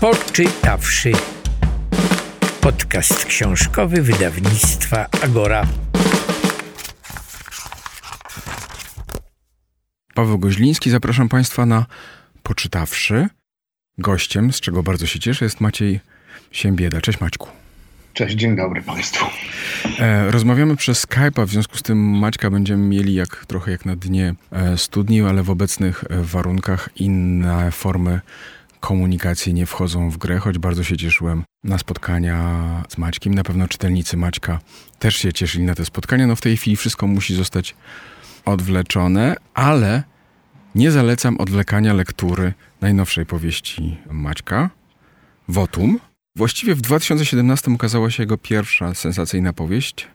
Poczytawszy. Podcast książkowy wydawnictwa Agora. Paweł Goźliński, zapraszam Państwa na Poczytawszy. Gościem, z czego bardzo się cieszę, jest Maciej Siembieda. Cześć Maćku. Cześć, dzień dobry Państwu. E, rozmawiamy przez Skype'a, w związku z tym Maćka będziemy mieli jak, trochę jak na dnie e, studni, ale w obecnych e, warunkach inne formy komunikacji nie wchodzą w grę, choć bardzo się cieszyłem na spotkania z Maćkiem. Na pewno czytelnicy Maćka też się cieszyli na te spotkania. No w tej chwili wszystko musi zostać odwleczone, ale nie zalecam odwlekania lektury najnowszej powieści Maćka, Wotum. Właściwie w 2017 ukazała się jego pierwsza sensacyjna powieść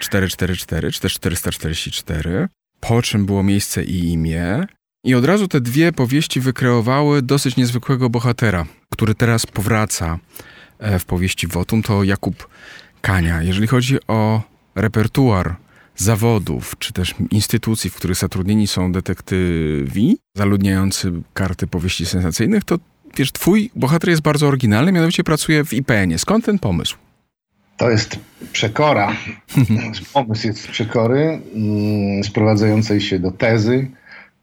444 czy też 444, po czym było miejsce i imię. I od razu te dwie powieści wykreowały dosyć niezwykłego bohatera, który teraz powraca e, w powieści Wotum, to Jakub Kania. Jeżeli chodzi o repertuar zawodów, czy też instytucji, w których zatrudnieni są detektywi, zaludniający karty powieści sensacyjnych, to wiesz, twój bohater jest bardzo oryginalny, mianowicie pracuje w IPN-ie. Skąd ten pomysł? To jest przekora. pomysł jest z przekory, mm, sprowadzającej się do tezy,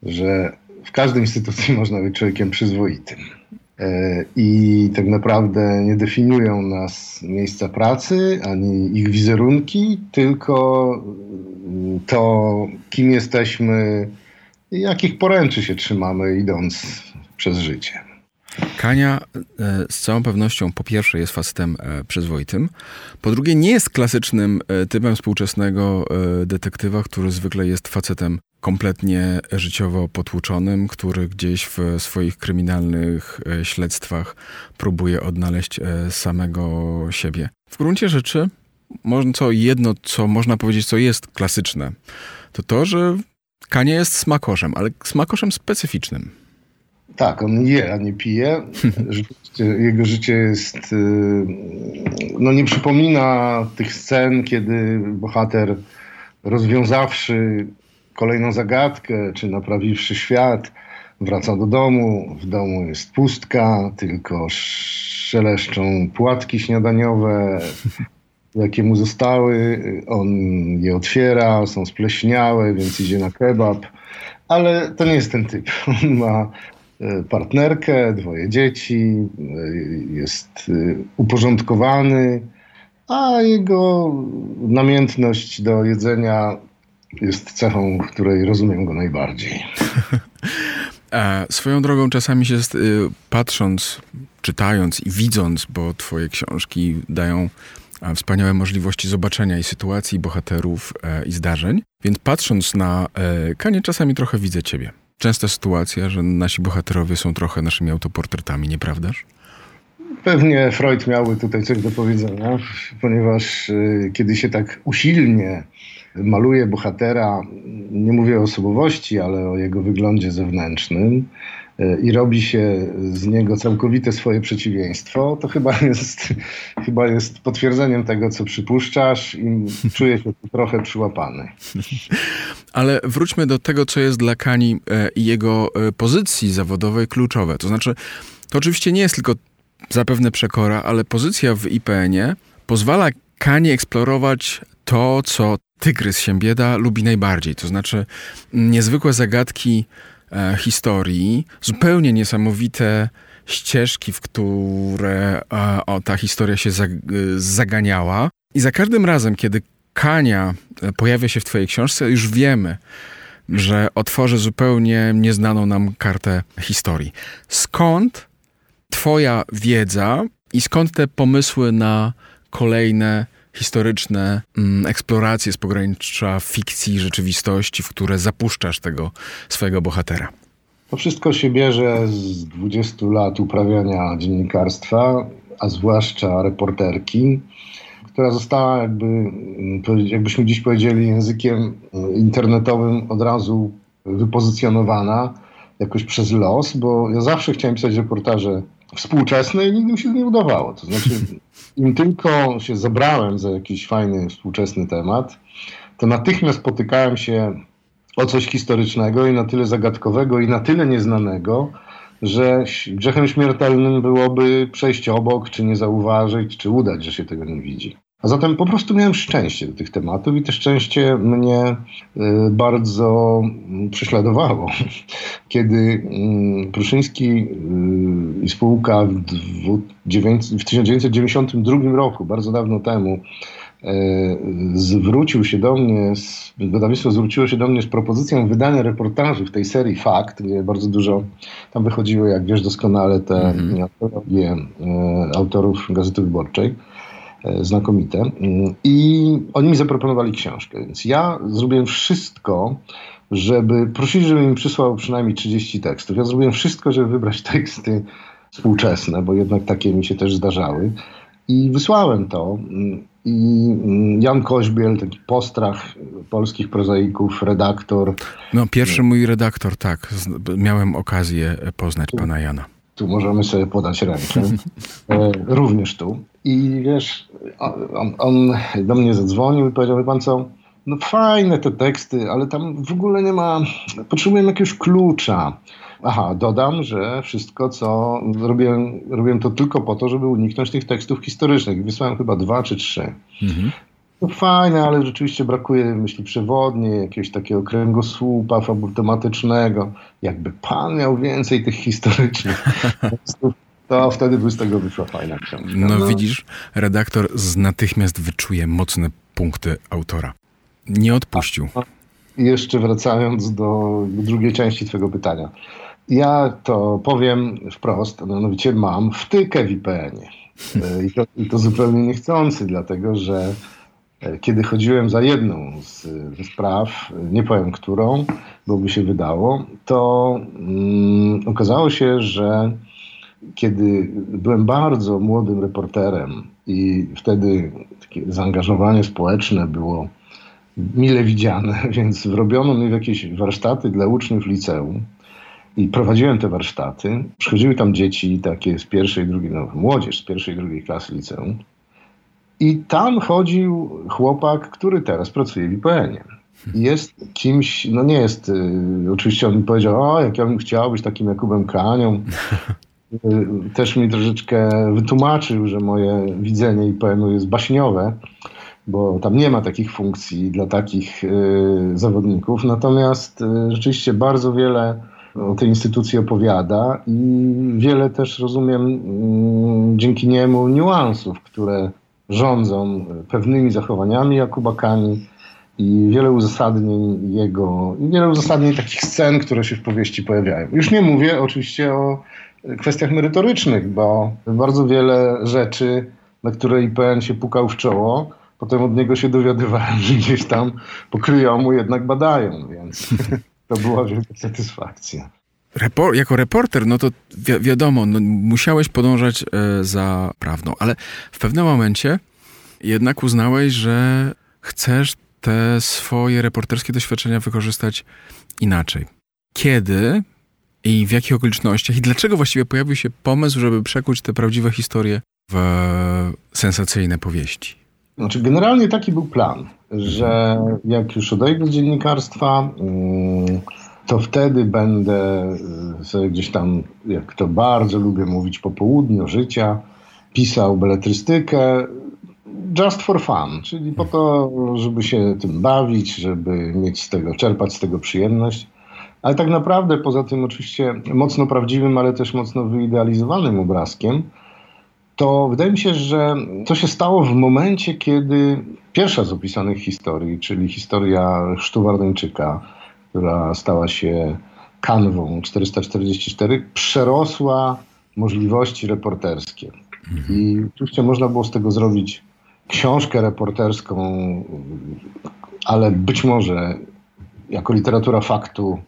że w każdej instytucji można być człowiekiem przyzwoitym. E, I tak naprawdę nie definiują nas miejsca pracy ani ich wizerunki, tylko mm, to, kim jesteśmy i jakich poręczy się trzymamy, idąc przez życie. Kania e, z całą pewnością po pierwsze jest facetem e, przyzwoitym, po drugie nie jest klasycznym typem współczesnego detektywa, który zwykle jest facetem kompletnie życiowo potłuczonym, który gdzieś w swoich kryminalnych e, śledztwach próbuje odnaleźć e, samego siebie. W gruncie rzeczy, co jedno, co można powiedzieć, co jest klasyczne, to to, że Kanie jest smakoszem, ale smakoszem specyficznym. Tak, on je, a nie pije. jego życie jest. Y, no nie przypomina tych scen, kiedy bohater rozwiązawszy kolejną zagadkę, czy naprawiwszy świat, wraca do domu. W domu jest pustka, tylko szeleszczą płatki śniadaniowe, jakie mu zostały. On je otwiera, są spleśniałe, więc idzie na kebab. Ale to nie jest ten typ. On ma partnerkę, dwoje dzieci, e, jest e, uporządkowany, a jego namiętność do jedzenia jest cechą, której rozumiem go najbardziej. Swoją drogą czasami się y, patrząc, czytając i widząc, bo twoje książki dają wspaniałe możliwości zobaczenia i sytuacji, bohaterów, e, i zdarzeń. Więc patrząc na e, Kanie, czasami trochę widzę ciebie. Częsta sytuacja, że nasi bohaterowie są trochę naszymi autoportretami, nieprawdaż? Pewnie Freud miałby tutaj coś do powiedzenia, ponieważ y, kiedy się tak usilnie maluje bohatera, nie mówię o osobowości, ale o jego wyglądzie zewnętrznym i robi się z niego całkowite swoje przeciwieństwo, to chyba jest, chyba jest potwierdzeniem tego, co przypuszczasz i czuję się trochę przyłapany. Ale wróćmy do tego, co jest dla Kani e, i jego e, pozycji zawodowej kluczowe. To znaczy, to oczywiście nie jest tylko zapewne przekora, ale pozycja w IPN-ie pozwala Kani eksplorować to, co tygrys się bieda lubi najbardziej. To znaczy niezwykłe zagadki e, historii, zupełnie niesamowite ścieżki, w które e, o, ta historia się zag, zaganiała. I za każdym razem, kiedy Kania e, pojawia się w twojej książce, już wiemy, że otworzy zupełnie nieznaną nam kartę historii. Skąd twoja wiedza i skąd te pomysły na kolejne historyczne mm, eksploracje z pogranicza fikcji i rzeczywistości, w które zapuszczasz tego swojego bohatera? To wszystko się bierze z 20 lat uprawiania dziennikarstwa, a zwłaszcza reporterki, która została jakby, mm, jakbyśmy dziś powiedzieli językiem mm, internetowym od razu wypozycjonowana jakoś przez los, bo ja zawsze chciałem pisać reportaże współczesne i nigdy mi się nie udawało. To znaczy, im tylko się zabrałem za jakiś fajny, współczesny temat, to natychmiast spotykałem się o coś historycznego i na tyle zagadkowego i na tyle nieznanego, że grzechem śmiertelnym byłoby przejść obok, czy nie zauważyć, czy udać, że się tego nie widzi. A zatem po prostu miałem szczęście do tych tematów i to szczęście mnie y, bardzo mm, prześladowało. Kiedy mm, Pruszyński y, i spółka w 1992 roku, bardzo dawno temu, y, zwrócił się do mnie, wydawnictwo zwróciło się do mnie z propozycją wydania reportaży w tej serii Fakt, gdzie bardzo dużo tam wychodziło, jak wiesz doskonale, te mm -hmm. autorów Gazety Wyborczej E, znakomite. Mm, I oni mi zaproponowali książkę, więc ja zrobiłem wszystko, żeby prosili, żeby mi przysłał przynajmniej 30 tekstów. Ja zrobiłem wszystko, żeby wybrać teksty współczesne, bo jednak takie mi się też zdarzały. I wysłałem to. Mm, I mm, Jan Koźbiel, taki postrach polskich prozaików, redaktor. No, pierwszy mój redaktor, tak. Miałem okazję poznać pana Jana tu możemy sobie podać rękę, e, również tu. I wiesz, on, on, do mnie zadzwonił i powiedział, wie pan co, no fajne te teksty, ale tam w ogóle nie ma, potrzebujemy jakiegoś klucza. Aha, dodam, że wszystko, co robiłem, robiłem to tylko po to, żeby uniknąć tych tekstów historycznych. Wysłałem chyba dwa czy trzy. Mhm. No fajne, ale rzeczywiście brakuje myśli przewodniej, jakiegoś takiego kręgosłupa tematycznego. Jakby pan miał więcej tych historycznych to wtedy by z tego wyszła fajna książka. No, no widzisz, redaktor z natychmiast wyczuje mocne punkty autora. Nie odpuścił. I jeszcze wracając do drugiej części twojego pytania. Ja to powiem wprost, mianowicie mam wtykę w IPN-ie. I to, I to zupełnie niechcący, dlatego że kiedy chodziłem za jedną z, spraw, nie powiem którą, bo by się wydało, to mm, okazało się, że kiedy byłem bardzo młodym reporterem i wtedy takie zaangażowanie społeczne było mile widziane, więc wrobiono mi w jakieś warsztaty dla uczniów liceum i prowadziłem te warsztaty. Przychodziły tam dzieci takie z pierwszej, drugiej, no młodzież z pierwszej, drugiej klasy liceum. I tam chodził chłopak, który teraz pracuje w IPN-ie. Jest kimś, no nie jest, y, oczywiście on mi powiedział, o jak ja bym chciał być takim Jakubem Kanią. Y, też mi troszeczkę wytłumaczył, że moje widzenie IPN-u jest baśniowe, bo tam nie ma takich funkcji dla takich y, zawodników. Natomiast y, rzeczywiście bardzo wiele o tej instytucji opowiada i wiele też rozumiem mm, dzięki niemu niuansów, które rządzą pewnymi zachowaniami Jakuba Kani i wiele uzasadnień jego, i wiele uzasadnień takich scen, które się w powieści pojawiają. Już nie mówię oczywiście o kwestiach merytorycznych, bo bardzo wiele rzeczy, na które IPN się pukał w czoło, potem od niego się dowiadywałem, że gdzieś tam pokryją mu jednak badają, więc to była wielka satysfakcja. Repor jako reporter, no to wi wiadomo, no, musiałeś podążać e, za prawdą, ale w pewnym momencie jednak uznałeś, że chcesz te swoje reporterskie doświadczenia wykorzystać inaczej. Kiedy i w jakich okolicznościach i dlaczego właściwie pojawił się pomysł, żeby przekuć te prawdziwe historie w sensacyjne powieści? Znaczy, generalnie taki był plan, że jak już odejdę z dziennikarstwa, mm, to wtedy będę y, sobie gdzieś tam, jak to bardzo lubię mówić, po południu życia, pisał beletrystykę just for fun, czyli po to, żeby się tym bawić, żeby mieć z tego, czerpać z tego przyjemność. Ale tak naprawdę, poza tym oczywiście mocno prawdziwym, ale też mocno wyidealizowanym obrazkiem, to wydaje mi się, że to się stało w momencie, kiedy pierwsza z opisanych historii, czyli historia Chrztu Wardeńczyka, która stała się kanwą 444, przerosła możliwości reporterskie. I oczywiście można było z tego zrobić książkę reporterską, ale być może jako literatura faktu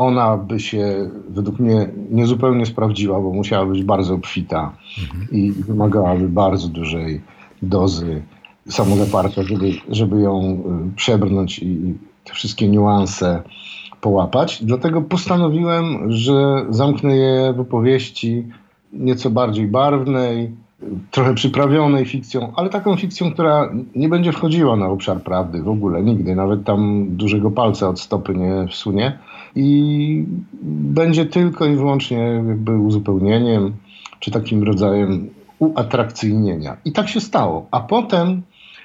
ona by się według mnie niezupełnie sprawdziła, bo musiała być bardzo obfita mhm. i wymagałaby bardzo dużej dozy samozaparcia, żeby, żeby ją y, przebrnąć i te wszystkie niuanse połapać. Dlatego postanowiłem, że zamknę je w opowieści nieco bardziej barwnej, trochę przyprawionej fikcją, ale taką fikcją, która nie będzie wchodziła na obszar prawdy w ogóle, nigdy. Nawet tam dużego palca od stopy nie wsunie. I będzie tylko i wyłącznie jakby uzupełnieniem, czy takim rodzajem uatrakcyjnienia. I tak się stało. A potem,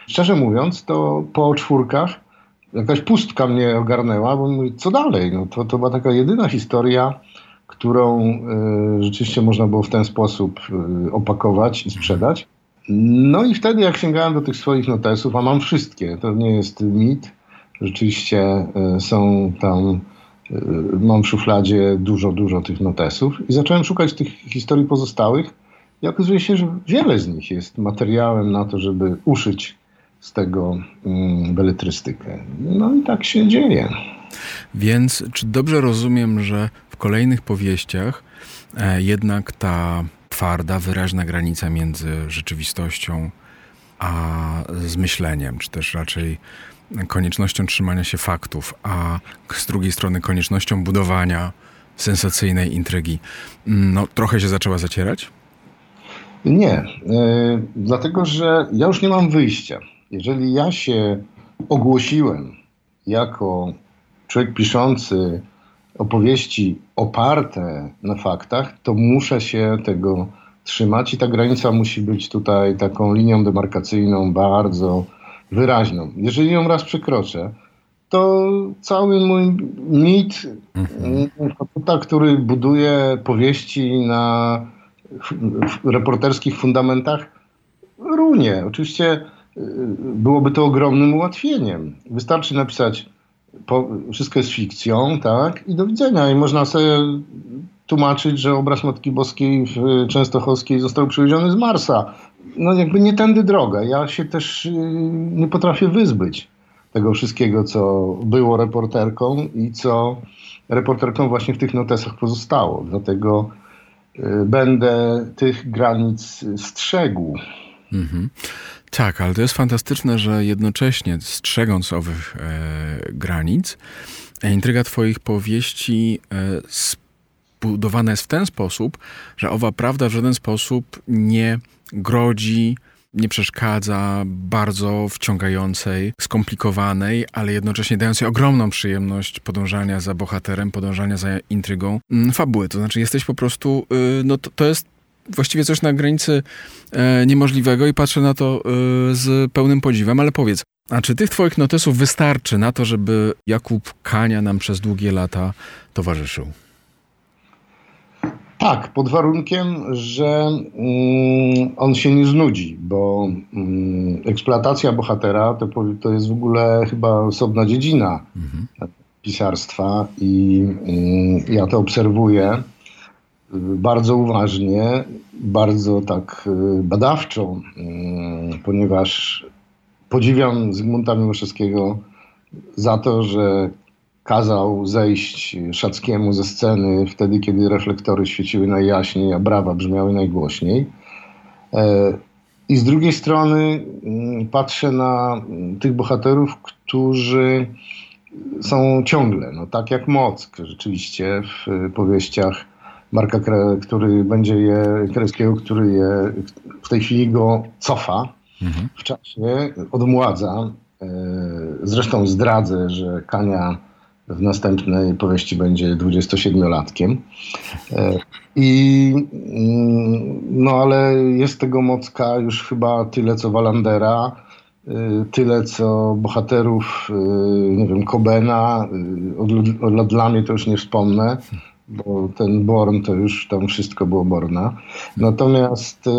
szczerze mówiąc, to po czwórkach jakaś pustka mnie ogarnęła, bo mówię, co dalej? No to, to była taka jedyna historia, którą y, rzeczywiście można było w ten sposób y, opakować i sprzedać. No i wtedy jak sięgałem do tych swoich notesów, a mam wszystkie, to nie jest mit, rzeczywiście y, są tam, mam w szufladzie dużo, dużo tych notesów i zacząłem szukać tych historii pozostałych i okazuje się, że wiele z nich jest materiałem na to, żeby uszyć z tego mm, beletrystykę. No i tak się dzieje. Więc czy dobrze rozumiem, że w kolejnych powieściach e, jednak ta twarda, wyraźna granica między rzeczywistością a zmyśleniem, czy też raczej koniecznością trzymania się faktów, a z drugiej strony koniecznością budowania sensacyjnej intrygi, mm, no trochę się zaczęła zacierać? Nie, yy, dlatego że ja już nie mam wyjścia. Jeżeli ja się ogłosiłem jako człowiek piszący opowieści oparte na faktach, to muszę się tego trzymać i ta granica musi być tutaj taką linią demarkacyjną bardzo wyraźną. Jeżeli ją raz przekroczę, to cały mój mit mhm. który buduje powieści na reporterskich fundamentach, runie. Oczywiście byłoby to ogromnym ułatwieniem. Wystarczy napisać po, wszystko jest fikcją, tak? I do widzenia. I można sobie tłumaczyć, że obraz Matki Boskiej w Częstochowskiej został przywieziony z Marsa. No jakby nie tędy droga. Ja się też y, nie potrafię wyzbyć tego wszystkiego, co było reporterką i co reporterką właśnie w tych notesach pozostało. Dlatego y, będę tych granic strzegł. Mhm. Tak, ale to jest fantastyczne, że jednocześnie strzegąc owych e, granic, e, intryga Twoich powieści e, zbudowana jest w ten sposób, że owa prawda w żaden sposób nie grodzi, nie przeszkadza bardzo wciągającej, skomplikowanej, ale jednocześnie dającej ogromną przyjemność podążania za bohaterem, podążania za intrygą mm, fabuły. To znaczy, jesteś po prostu, y, no to, to jest właściwie coś na granicy e, niemożliwego i patrzę na to e, z pełnym podziwem, ale powiedz, a czy tych twoich notesów wystarczy na to, żeby Jakub Kania nam przez długie lata towarzyszył? Tak, pod warunkiem, że mm, on się nie znudzi, bo mm, eksploatacja bohatera to, to jest w ogóle chyba osobna dziedzina mhm. pisarstwa i mm, ja to obserwuję bardzo uważnie, bardzo tak y, badawczo, y, ponieważ podziwiam Zygmunta Miłoszewskiego za to, że kazał zejść Szackiemu ze sceny wtedy, kiedy reflektory świeciły najjaśniej, a brawa brzmiały najgłośniej. E, I z drugiej strony mm, patrzę na tych bohaterów, którzy są ciągle, no tak jak Mock rzeczywiście w powieściach Marka, który będzie je, Krajewskiego, który je w tej chwili go cofa mhm. w czasie, odmładza. E, zresztą zdradzę, że Kania w następnej powieści będzie 27-latkiem. E, I mm, no ale jest tego Mocka już chyba tyle co Walandera, e, tyle co bohaterów, nie wiem, Kobena, od, dla mnie to już nie wspomnę bo ten Born to już tam wszystko było Borna. Natomiast y,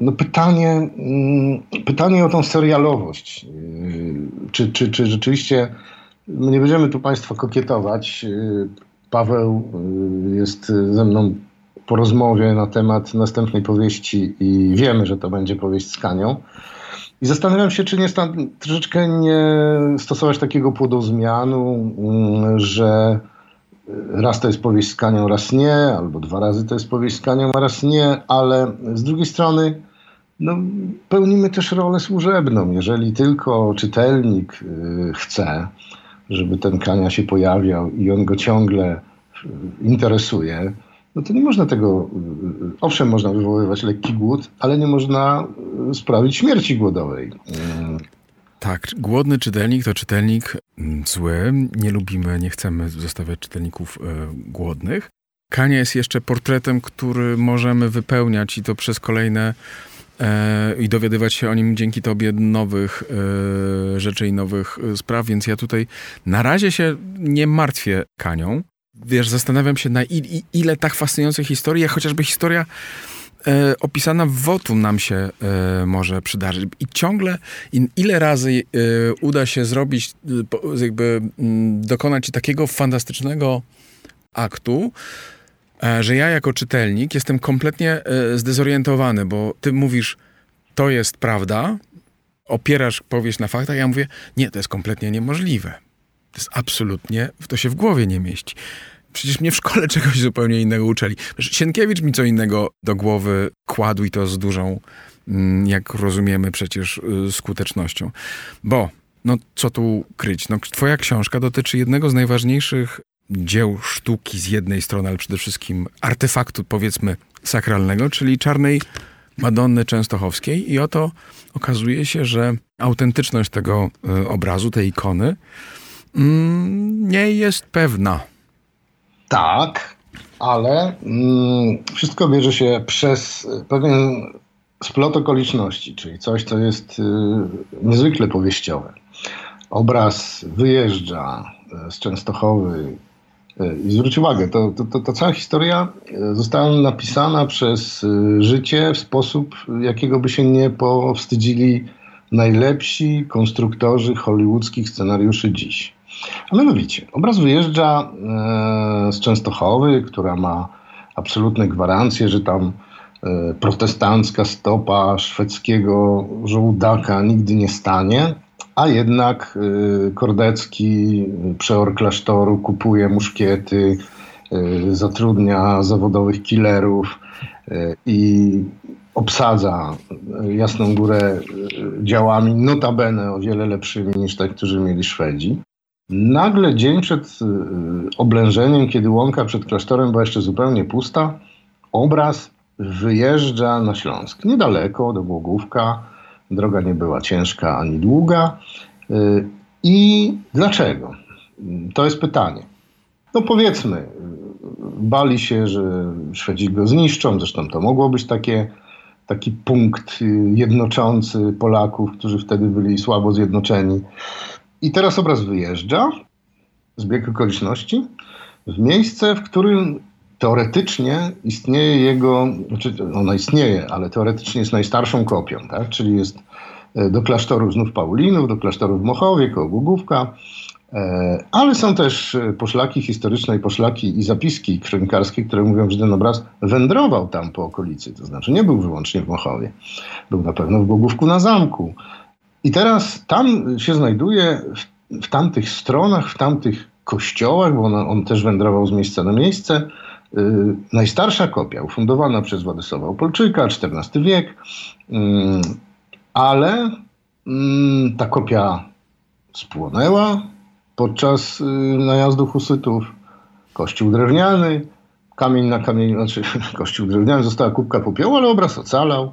no pytanie, mm, pytanie o tą serialowość. Y, czy, czy, czy rzeczywiście nie będziemy tu Państwa kokietować. Y, Paweł jest ze mną po rozmowie na temat następnej powieści i wiemy, że to będzie powieść z Kanią. I zastanawiam się, czy nie troszeczkę nie stosować takiego płodozmianu, mm, że raz to jest powieść z Kanią, raz nie, albo dwa razy to jest powieść z Kanią, raz nie, ale z drugiej strony no, pełnimy też rolę służebną. Jeżeli tylko czytelnik y, chce, żeby ten Kania się pojawiał i on go ciągle interesuje, no to nie można tego, owszem, można wywoływać lekki głód, ale nie można sprawić śmierci głodowej. Tak, głodny czytelnik to czytelnik mm, zły. Nie lubimy, nie chcemy zostawiać czytelników e, głodnych. Kania jest jeszcze portretem, który możemy wypełniać i to przez kolejne e, i dowiadywać się o nim dzięki tobie nowych e, rzeczy i nowych spraw, więc ja tutaj na razie się nie martwię Kanią. Wiesz, zastanawiam się na il, ile tak fascynujących historii, chociażby historia opisana w Wotum nam się e, może przydarzyć. I ciągle, ile razy e, uda się zrobić, e, jakby mm, dokonać takiego fantastycznego aktu, e, że ja jako czytelnik jestem kompletnie e, zdezorientowany, bo ty mówisz, to jest prawda, opierasz powieść na faktach, ja mówię, nie, to jest kompletnie niemożliwe. To jest absolutnie, to się w głowie nie mieści. Przecież mnie w szkole czegoś zupełnie innego uczyli. Sienkiewicz mi co innego do głowy kładł i to z dużą, mm, jak rozumiemy przecież, y, skutecznością. Bo, no co tu kryć? No, twoja książka dotyczy jednego z najważniejszych dzieł sztuki z jednej strony, ale przede wszystkim artefaktu, powiedzmy, sakralnego, czyli czarnej Madonny Częstochowskiej. I oto okazuje się, że autentyczność tego y, obrazu, tej ikony, mm, nie jest pewna. Tak, ale mm, wszystko bierze się przez pewien splot okoliczności, czyli coś, co jest y, niezwykle powieściowe. Obraz wyjeżdża y, z Częstochowy y, i zwróć uwagę, to, to, to, to, cała historia y, została napisana przez y, życie w sposób, jakiego by się nie powstydzili najlepsi konstruktorzy hollywoodzkich scenariuszy dziś. A mianowicie, obraz wyjeżdża e, z Częstochowy, która ma absolutne gwarancje, że tam e, protestancka stopa szwedzkiego żołdaka nigdy nie stanie, a jednak e, Kordecki, przeor klasztoru, kupuje muszkiety, zatrudnia zawodowych killerów i obsadza Jasną Górę działami notabene o wiele lepszymi niż te, którzy mieli Szwedzi. Nagle dzień przed y, oblężeniem, kiedy łąka przed klasztorem była jeszcze zupełnie pusta, obraz wyjeżdża na Śląsk. Niedaleko, do Głogówka. Droga nie była ciężka ani długa. Y, I dlaczego? To jest pytanie. No powiedzmy, y, bali się, że Szwedzi go zniszczą. Zresztą to mogło być takie, taki punkt jednoczący Polaków, którzy wtedy byli słabo zjednoczeni. I teraz obraz wyjeżdża, zbieg okoliczności, w miejsce, w którym teoretycznie istnieje jego, znaczy ona istnieje, ale teoretycznie jest najstarszą kopią, tak? czyli jest e, do klasztoru znów Paulinów, do klasztoru w Mochowie, koło e, ale są też e, poszlaki historyczne i poszlaki i zapiski kronikarskie, które mówią, że ten obraz wędrował tam po okolicy, to znaczy nie był wyłącznie w Mochowie. Był na pewno w Głogówku na zamku, i teraz tam się znajduje, w, w tamtych stronach, w tamtych kościołach, bo on, on też wędrował z miejsca na miejsce, yy, najstarsza kopia, ufundowana przez Władysława Opolczyka, XIV wiek, yy, ale yy, ta kopia spłonęła podczas yy, najazdu husytów. Kościół drewniany, kamień na kamieniu, znaczy kościół drewniany, została kubka popiołu, ale obraz ocalał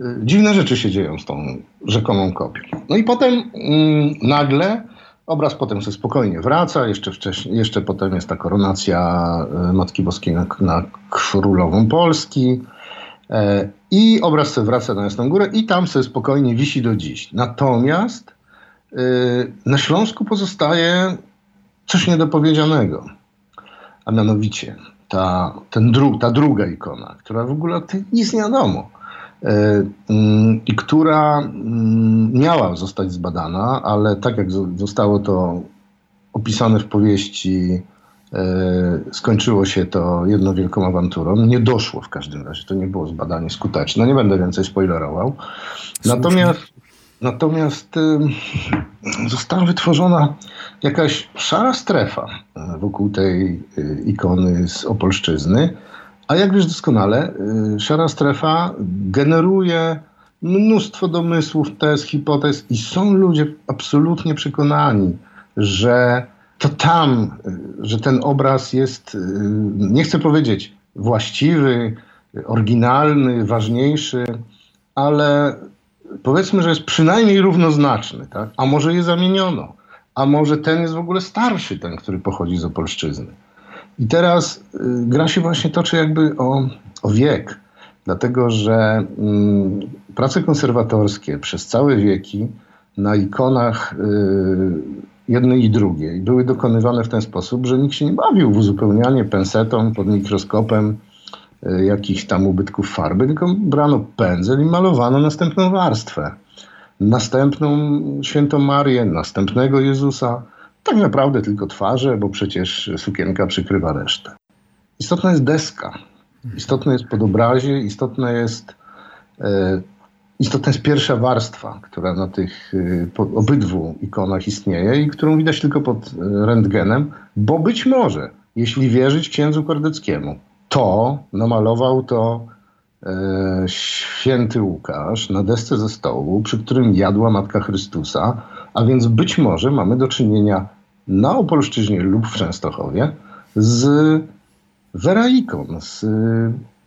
dziwne rzeczy się dzieją z tą rzekomą kopią. No i potem mm, nagle obraz potem sobie spokojnie wraca, jeszcze, wcześniej, jeszcze potem jest ta koronacja e, Matki Boskiej na, na królową Polski e, i obraz sobie wraca na Jasną Górę i tam sobie spokojnie wisi do dziś. Natomiast e, na Śląsku pozostaje coś niedopowiedzianego, a mianowicie ta, ten dru, ta druga ikona, która w ogóle nic nie wiadomo. E, mm, i która mm, miała zostać zbadana, ale tak jak zostało to opisane w powieści, e, skończyło się to jedną wielką awanturą. Nie doszło w każdym razie, to nie było zbadanie skuteczne. Nie będę więcej spoilerował. Natomiast, natomiast została wytworzona jakaś szara strefa e, wokół tej ikony z Opolszczyzny a jak wiesz doskonale, y, szara strefa generuje mnóstwo domysłów, tez, hipotez i są ludzie absolutnie przekonani, że to tam, y, że ten obraz jest, y, nie chcę powiedzieć właściwy, oryginalny, ważniejszy, ale powiedzmy, że jest przynajmniej równoznaczny, tak? a może je zamieniono, a może ten jest w ogóle starszy, ten, który pochodzi z Opolszczyzny. I teraz y, gra się właśnie toczy jakby o, o wiek, dlatego że mm, prace konserwatorskie przez całe wieki na ikonach y, jednej i drugiej były dokonywane w ten sposób, że nikt się nie bawił w uzupełnianie pensetą pod mikroskopem y, jakichś tam ubytków farby, tylko brano pędzel i malowano następną warstwę. Następną świętą Marię, następnego Jezusa. Tak naprawdę tylko twarze, bo przecież sukienka przykrywa resztę. Istotna jest deska, istotne jest podobrazie, istotne jest e, Istotna jest pierwsza warstwa, która na tych y, obydwu ikonach istnieje i którą widać tylko pod y, rentgenem, bo być może, jeśli wierzyć księdzu Kordeckiemu, to namalował to e, święty Łukasz na desce ze stołu, przy którym jadła Matka Chrystusa, a więc być może mamy do czynienia na Opolszczyźnie lub w Częstochowie z Weraikon, z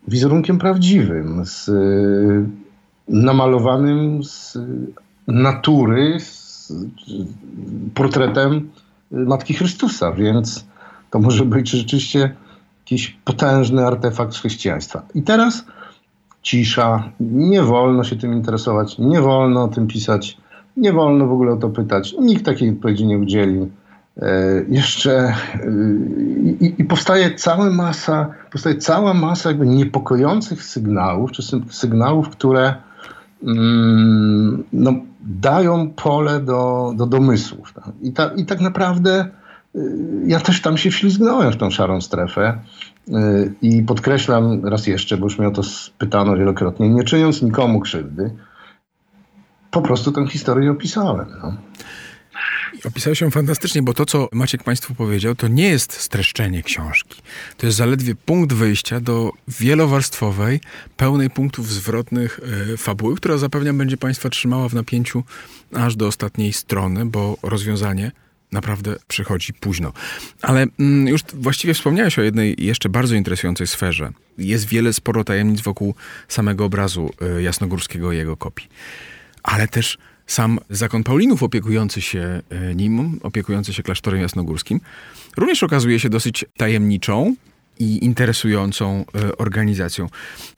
wizerunkiem prawdziwym, z namalowanym z natury, z portretem Matki Chrystusa, więc to może być rzeczywiście jakiś potężny artefakt chrześcijaństwa. I teraz cisza, nie wolno się tym interesować, nie wolno o tym pisać, nie wolno w ogóle o to pytać. Nikt takiej odpowiedzi nie udzieli. E, jeszcze e, i, i, powstaje cała masa, powstaje cała masa jakby niepokojących sygnałów, czy sygnałów, które Mm, no, dają pole do, do domysłów. Tak? I, ta, I tak naprawdę y, ja też tam się wślizgnąłem w tą szarą strefę i podkreślam raz jeszcze, bo już mnie o to pytano wielokrotnie, nie czyniąc nikomu krzywdy, po prostu tę historię opisałem. No. Opisałeś ją fantastycznie, bo to, co Maciek Państwu powiedział, to nie jest streszczenie książki. To jest zaledwie punkt wyjścia do wielowarstwowej, pełnej punktów zwrotnych e, fabuły, która zapewne będzie Państwa trzymała w napięciu aż do ostatniej strony, bo rozwiązanie naprawdę przychodzi późno. Ale mm, już właściwie wspomniałeś o jednej jeszcze bardzo interesującej sferze. Jest wiele, sporo tajemnic wokół samego obrazu y, Jasnogórskiego i jego kopii. Ale też sam zakon Paulinów opiekujący się e, nim, opiekujący się klasztorem jasnogórskim, również okazuje się dosyć tajemniczą i interesującą e, organizacją.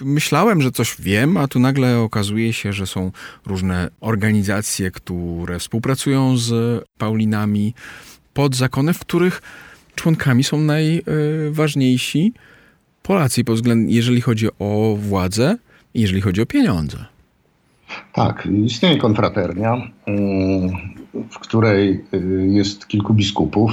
Myślałem, że coś wiem, a tu nagle okazuje się, że są różne organizacje, które współpracują z Paulinami pod zakonem, w których członkami są najważniejsi Polacy, pod względem, jeżeli chodzi o władzę jeżeli chodzi o pieniądze. Tak, istnieje konfraternia, mm, w której y, jest kilku biskupów,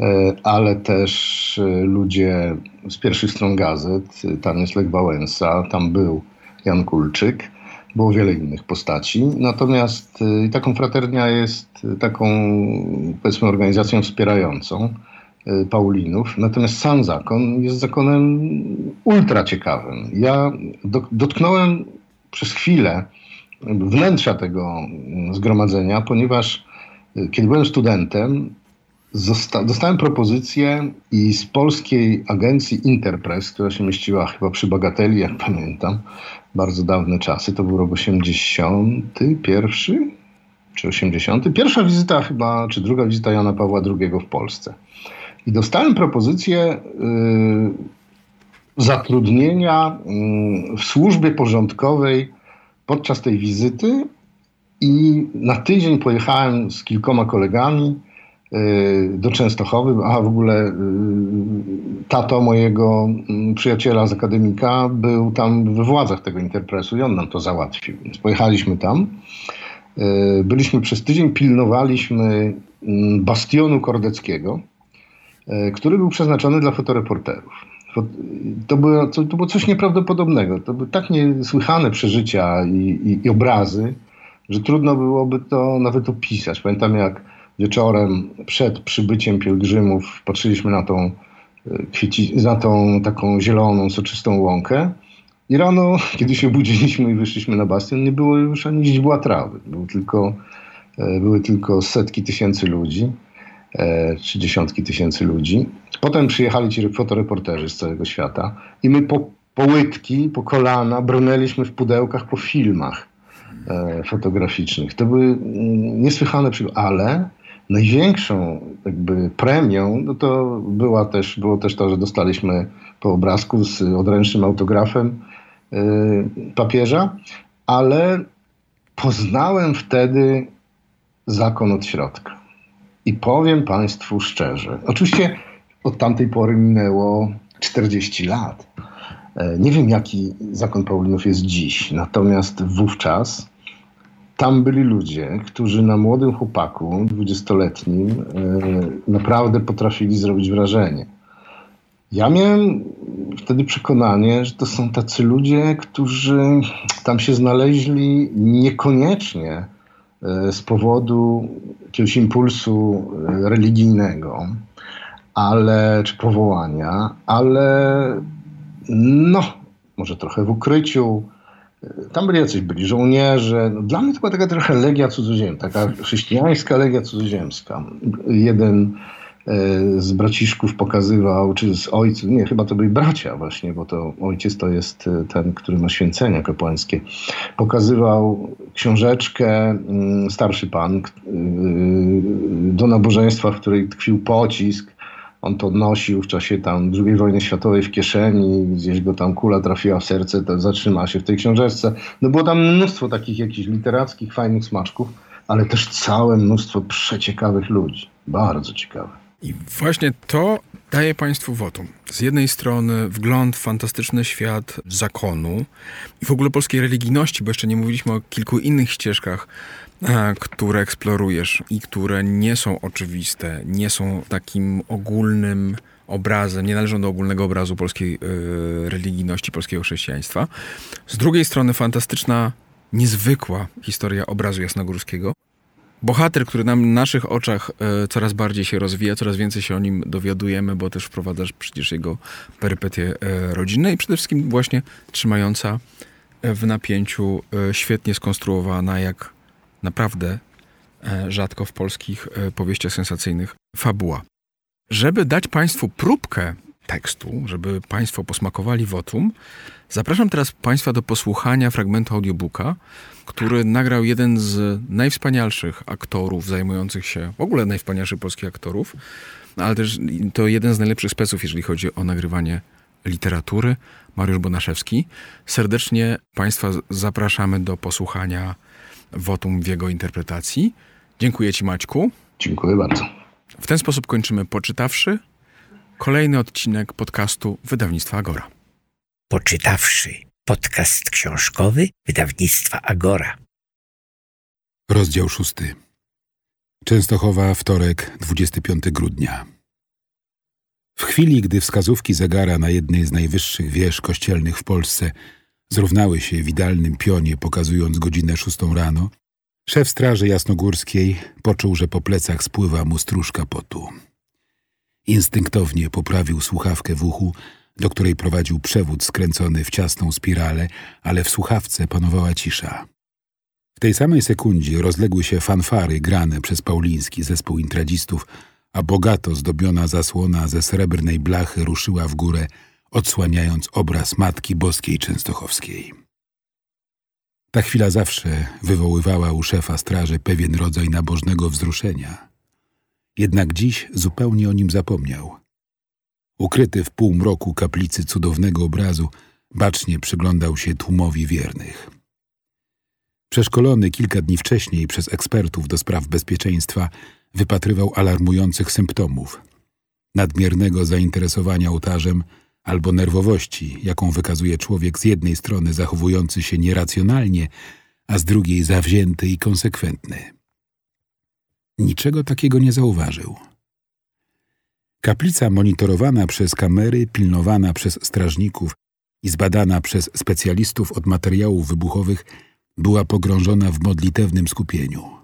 y, ale też y, ludzie z pierwszych stron gazet. Tam jest Lech Wałęsa, tam był Jan Kulczyk, było wiele innych postaci. Natomiast ta konfraternia jest taką, powiedzmy, organizacją wspierającą Paulinów. Natomiast sam zakon jest zakonem ultra ciekawym. Ja dotknąłem przez chwilę wnętrza tego zgromadzenia, ponieważ y, kiedy byłem studentem, dostałem propozycję i z polskiej agencji Interpress, która się mieściła chyba przy Bagateli, jak pamiętam, bardzo dawne czasy, to był rok 81 czy 80. Pierwsza wizyta chyba, czy druga wizyta Jana Pawła II w Polsce. I dostałem propozycję y, zatrudnienia y, w służbie porządkowej podczas tej wizyty i na tydzień pojechałem z kilkoma kolegami y, do Częstochowy, a w ogóle y, tato mojego mm, przyjaciela z akademika był tam we władzach tego Interpresu i on nam to załatwił. Więc pojechaliśmy tam. Y, byliśmy przez tydzień, pilnowaliśmy mm, bastionu kordeckiego, który był przeznaczony dla fotoreporterów. To było, to, to było coś nieprawdopodobnego. To były tak niesłychane przeżycia i, i, i obrazy, że trudno byłoby to nawet opisać. Pamiętam jak wieczorem przed przybyciem pielgrzymów patrzyliśmy na tą, e, na tą taką zieloną, soczystą łąkę i rano, kiedy się budziliśmy i wyszliśmy na bastion, nie było już ani źdźbła trawy. Było tylko, e, były tylko setki tysięcy ludzi. E, czy dziesiątki tysięcy ludzi. Potem przyjechali ci fotoreporterzy z całego świata i my po, po łydki, po kolana brnęliśmy w pudełkach po filmach e, fotograficznych. To były mm, niesłychane przygody, ale największą jakby premią no to była też, było też to, że dostaliśmy po obrazku z odręcznym autografem yy, papieża, ale poznałem wtedy zakon od środka. I powiem Państwu szczerze, oczywiście od tamtej pory minęło 40 lat. E, nie wiem, jaki zakon Paulinów jest dziś, natomiast wówczas tam byli ludzie, którzy na młodym chłopaku, dwudziestoletnim, e, naprawdę potrafili zrobić wrażenie. Ja miałem wtedy przekonanie, że to są tacy ludzie, którzy tam się znaleźli niekoniecznie z powodu jakiegoś impulsu e, religijnego, ale, czy powołania, ale no, może trochę w ukryciu, tam byli jacyś byli żołnierze. No, dla mnie to była taka trochę legia cudzoziemska, taka chrześcijańska legia cudzoziemska. Jeden e, z braciszków pokazywał, czy z ojców, nie, chyba to byli bracia właśnie, bo to ojciec to jest e, ten, który ma święcenia kapłańskie. Pokazywał książeczkę, mm, starszy pan, e, do nabożeństwa, w której tkwił pocisk on to nosił w czasie tam II wojny światowej w kieszeni, gdzieś go tam kula trafiła w serce, to zatrzymała się w tej książeczce. No było tam mnóstwo takich jakichś literackich, fajnych smaczków, ale też całe mnóstwo przeciekawych ludzi. Bardzo ciekawe. I właśnie to daje Państwu wotum. Z jednej strony wgląd w fantastyczny świat zakonu i w ogóle polskiej religijności, bo jeszcze nie mówiliśmy o kilku innych ścieżkach E, które eksplorujesz i które nie są oczywiste, nie są takim ogólnym obrazem, nie należą do ogólnego obrazu polskiej y, religijności, polskiego chrześcijaństwa. Z drugiej strony fantastyczna, niezwykła historia obrazu jasnogórskiego. Bohater, który nam na naszych oczach y, coraz bardziej się rozwija, coraz więcej się o nim dowiadujemy, bo też wprowadzasz przecież jego perypetie y, rodzinne i przede wszystkim właśnie trzymająca w napięciu, świetnie skonstruowana, jak naprawdę e, rzadko w polskich e, powieściach sensacyjnych fabuła. Żeby dać Państwu próbkę tekstu, żeby Państwo posmakowali wotum, zapraszam teraz Państwa do posłuchania fragmentu audiobooka, który nagrał jeden z najwspanialszych aktorów zajmujących się, w ogóle najwspanialszych polskich aktorów, ale też to jeden z najlepszych speców, jeżeli chodzi o nagrywanie literatury, Mariusz Bonaszewski. Serdecznie Państwa zapraszamy do posłuchania wotum w jego interpretacji. Dziękuję Ci, Maćku. Dziękuję bardzo. W ten sposób kończymy poczytawszy kolejny odcinek podcastu wydawnictwa Agora. Poczytawszy podcast książkowy wydawnictwa Agora. Rozdział szósty. Częstochowa, wtorek, 25 grudnia. W chwili, gdy wskazówki zegara na jednej z najwyższych wież kościelnych w Polsce zrównały się w idealnym pionie, pokazując godzinę szóstą rano, szef Straży Jasnogórskiej poczuł, że po plecach spływa mu stróżka potu. Instynktownie poprawił słuchawkę w uchu, do której prowadził przewód skręcony w ciasną spiralę, ale w słuchawce panowała cisza. W tej samej sekundzie rozległy się fanfary grane przez pauliński zespół intradzistów, a bogato zdobiona zasłona ze srebrnej blachy ruszyła w górę odsłaniając obraz Matki Boskiej Częstochowskiej. Ta chwila zawsze wywoływała u szefa straży pewien rodzaj nabożnego wzruszenia. Jednak dziś zupełnie o nim zapomniał. Ukryty w półmroku kaplicy cudownego obrazu, bacznie przyglądał się tłumowi wiernych. Przeszkolony kilka dni wcześniej przez ekspertów do spraw bezpieczeństwa, wypatrywał alarmujących symptomów nadmiernego zainteresowania ołtarzem, albo nerwowości, jaką wykazuje człowiek z jednej strony zachowujący się nieracjonalnie, a z drugiej zawzięty i konsekwentny. Niczego takiego nie zauważył. Kaplica monitorowana przez kamery, pilnowana przez strażników i zbadana przez specjalistów od materiałów wybuchowych była pogrążona w modlitewnym skupieniu.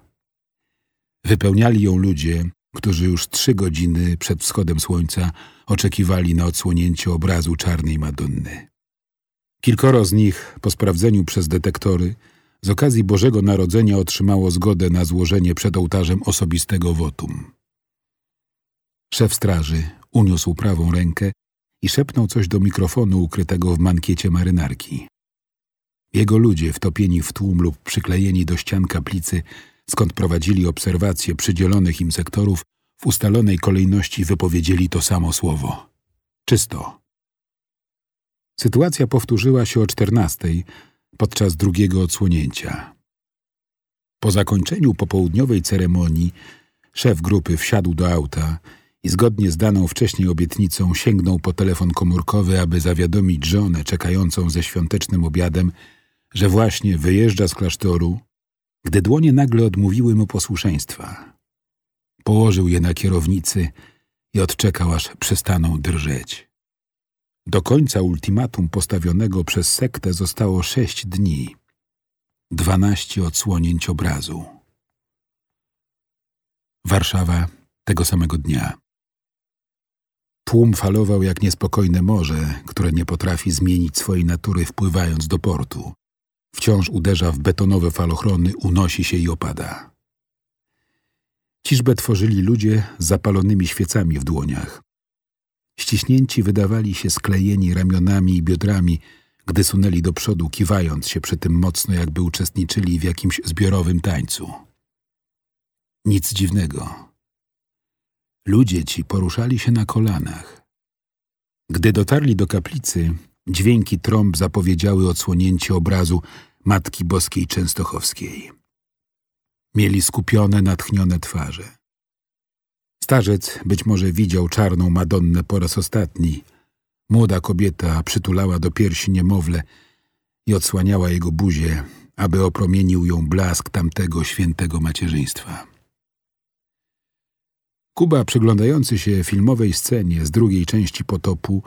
Wypełniali ją ludzie, którzy już trzy godziny przed wschodem słońca oczekiwali na odsłonięcie obrazu czarnej Madonny. Kilkoro z nich, po sprawdzeniu przez detektory, z okazji Bożego Narodzenia otrzymało zgodę na złożenie przed ołtarzem osobistego wotum. Szef straży uniósł prawą rękę i szepnął coś do mikrofonu ukrytego w mankiecie marynarki. Jego ludzie, wtopieni w tłum lub przyklejeni do ścian kaplicy, skąd prowadzili obserwacje przydzielonych im sektorów, w ustalonej kolejności wypowiedzieli to samo słowo. Czysto. Sytuacja powtórzyła się o czternastej, podczas drugiego odsłonięcia. Po zakończeniu popołudniowej ceremonii szef grupy wsiadł do auta i zgodnie z daną wcześniej obietnicą sięgnął po telefon komórkowy, aby zawiadomić żonę czekającą ze świątecznym obiadem, że właśnie wyjeżdża z klasztoru, gdy dłonie nagle odmówiły mu posłuszeństwa. Położył je na kierownicy i odczekał, aż przestaną drżeć. Do końca ultimatum postawionego przez sektę zostało sześć dni. Dwanaście odsłonięć obrazu. Warszawa tego samego dnia. Tłum falował jak niespokojne morze, które nie potrafi zmienić swojej natury wpływając do portu. Wciąż uderza w betonowe falochrony, unosi się i opada. Ciżbę tworzyli ludzie z zapalonymi świecami w dłoniach. Ściśnięci wydawali się sklejeni ramionami i biodrami, gdy sunęli do przodu, kiwając się przy tym mocno, jakby uczestniczyli w jakimś zbiorowym tańcu. Nic dziwnego. Ludzie ci poruszali się na kolanach. Gdy dotarli do kaplicy, dźwięki trąb zapowiedziały odsłonięcie obrazu Matki Boskiej Częstochowskiej. Mieli skupione, natchnione twarze. Starzec być może widział czarną Madonnę po raz ostatni. Młoda kobieta przytulała do piersi niemowlę i odsłaniała jego buzię, aby opromienił ją blask tamtego świętego macierzyństwa. Kuba, przyglądający się filmowej scenie z drugiej części potopu,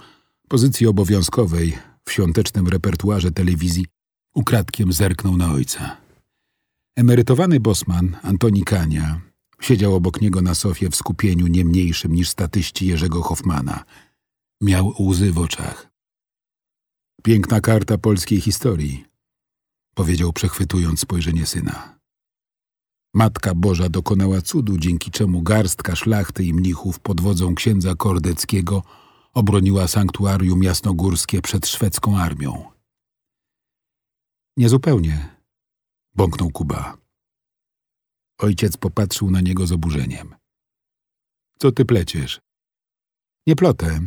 pozycji obowiązkowej w świątecznym repertuarze telewizji, ukradkiem zerknął na ojca. Emerytowany bosman Antoni Kania siedział obok niego na sofie w skupieniu nie mniejszym niż statyści Jerzego Hoffmana. Miał łzy w oczach. Piękna karta polskiej historii, powiedział przechwytując spojrzenie syna. Matka Boża dokonała cudu, dzięki czemu garstka szlachty i mnichów pod wodzą księdza Kordeckiego obroniła sanktuarium jasnogórskie przed szwedzką armią. Niezupełnie, bąknął Kuba. Ojciec popatrzył na niego z oburzeniem. Co ty pleciesz? Nie plotę,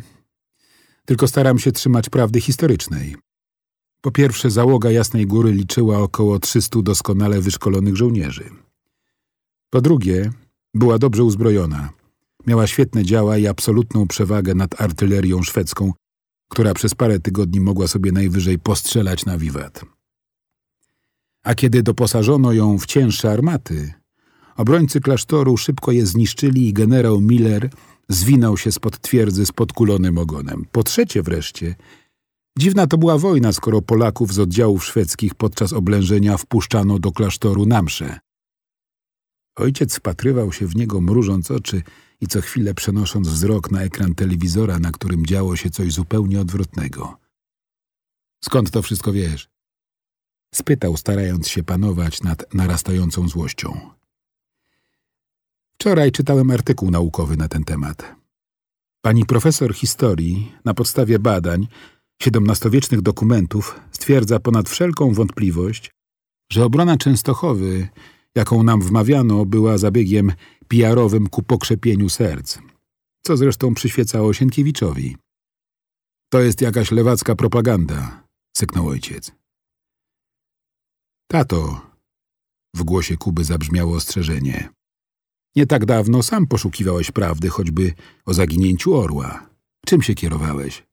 tylko staram się trzymać prawdy historycznej. Po pierwsze, załoga Jasnej Góry liczyła około 300 doskonale wyszkolonych żołnierzy. Po drugie, była dobrze uzbrojona. Miała świetne działa i absolutną przewagę nad artylerią szwedzką, która przez parę tygodni mogła sobie najwyżej postrzelać na wiwat. A kiedy doposażono ją w cięższe armaty, obrońcy klasztoru szybko je zniszczyli i generał Miller zwinął się spod twierdzy z podkulonym ogonem. Po trzecie wreszcie, dziwna to była wojna, skoro Polaków z oddziałów szwedzkich podczas oblężenia wpuszczano do klasztoru na msze. Ojciec wpatrywał się w niego, mrużąc oczy i co chwilę przenosząc wzrok na ekran telewizora, na którym działo się coś zupełnie odwrotnego. Skąd to wszystko wiesz? Spytał, starając się panować nad narastającą złością. Wczoraj czytałem artykuł naukowy na ten temat. Pani profesor historii, na podstawie badań, XVII-wiecznych dokumentów, stwierdza ponad wszelką wątpliwość, że obrona Częstochowy, jaką nam wmawiano, była zabiegiem PR-owym ku pokrzepieniu serc, co zresztą przyświecało Sienkiewiczowi. To jest jakaś lewacka propaganda, syknął ojciec. Tato, w głosie Kuby zabrzmiało ostrzeżenie. Nie tak dawno sam poszukiwałeś prawdy, choćby o zaginięciu orła. Czym się kierowałeś?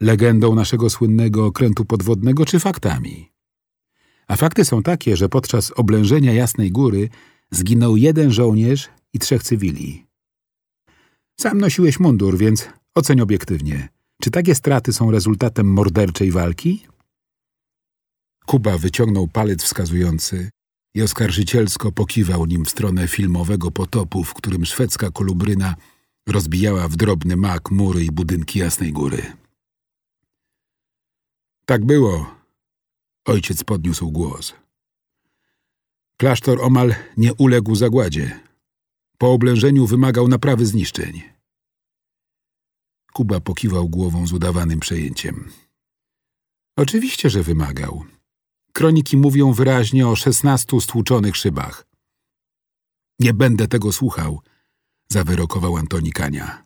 Legendą naszego słynnego okrętu podwodnego czy faktami? A fakty są takie, że podczas oblężenia Jasnej Góry zginął jeden żołnierz i trzech cywili. Sam nosiłeś mundur, więc oceń obiektywnie. Czy takie straty są rezultatem morderczej walki? Kuba wyciągnął palec wskazujący i oskarżycielsko pokiwał nim w stronę filmowego potopu, w którym szwedzka kolubryna rozbijała w drobny mak mury i budynki Jasnej Góry. Tak było. Ojciec podniósł głos. Klasztor omal nie uległ zagładzie. Po oblężeniu wymagał naprawy zniszczeń. Kuba pokiwał głową z udawanym przejęciem. Oczywiście, że wymagał. Kroniki mówią wyraźnie o szesnastu stłuczonych szybach. Nie będę tego słuchał, zawyrokował Antoni Kania.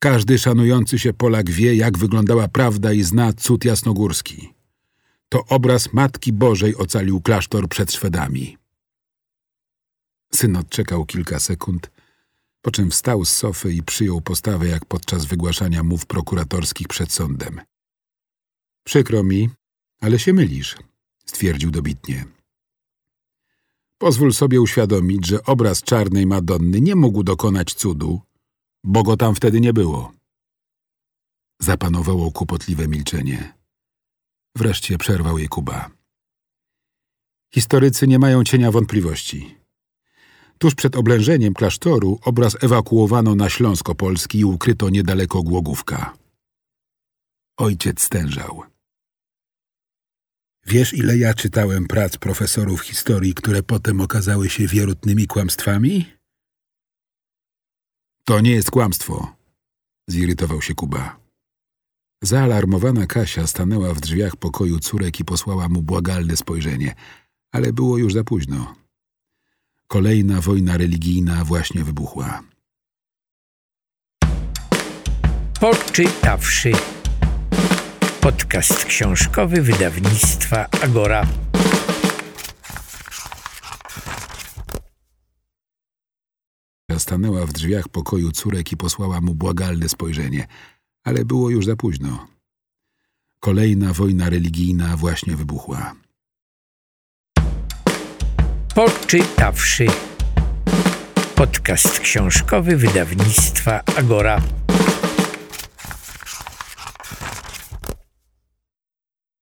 Każdy szanujący się Polak wie, jak wyglądała prawda i zna cud jasnogórski. To obraz Matki Bożej ocalił klasztor przed Szwedami. Syn odczekał kilka sekund, po czym wstał z sofy i przyjął postawę jak podczas wygłaszania mów prokuratorskich przed sądem. Przykro mi, ale się mylisz, stwierdził dobitnie. Pozwól sobie uświadomić, że obraz czarnej Madonny nie mógł dokonać cudu, bo go tam wtedy nie było. Zapanowało kłopotliwe milczenie. Wreszcie przerwał je Kuba. Historycy nie mają cienia wątpliwości. Tuż przed oblężeniem klasztoru obraz ewakuowano na Śląsko-Polski i ukryto niedaleko Głogówka. Ojciec stężał. Wiesz, ile ja czytałem prac profesorów historii, które potem okazały się wierutnymi kłamstwami? To nie jest kłamstwo, zirytował się Kuba. Zaalarmowana Kasia stanęła w drzwiach pokoju córek i posłała mu błagalne spojrzenie, ale było już za późno. Kolejna wojna religijna właśnie wybuchła. Poczytawszy podcast książkowy wydawnictwa Agora. Stanęła w drzwiach pokoju córek i posłała mu błagalne spojrzenie, ale było już za późno. Kolejna wojna religijna właśnie wybuchła. Poczytawszy podcast książkowy wydawnictwa Agora.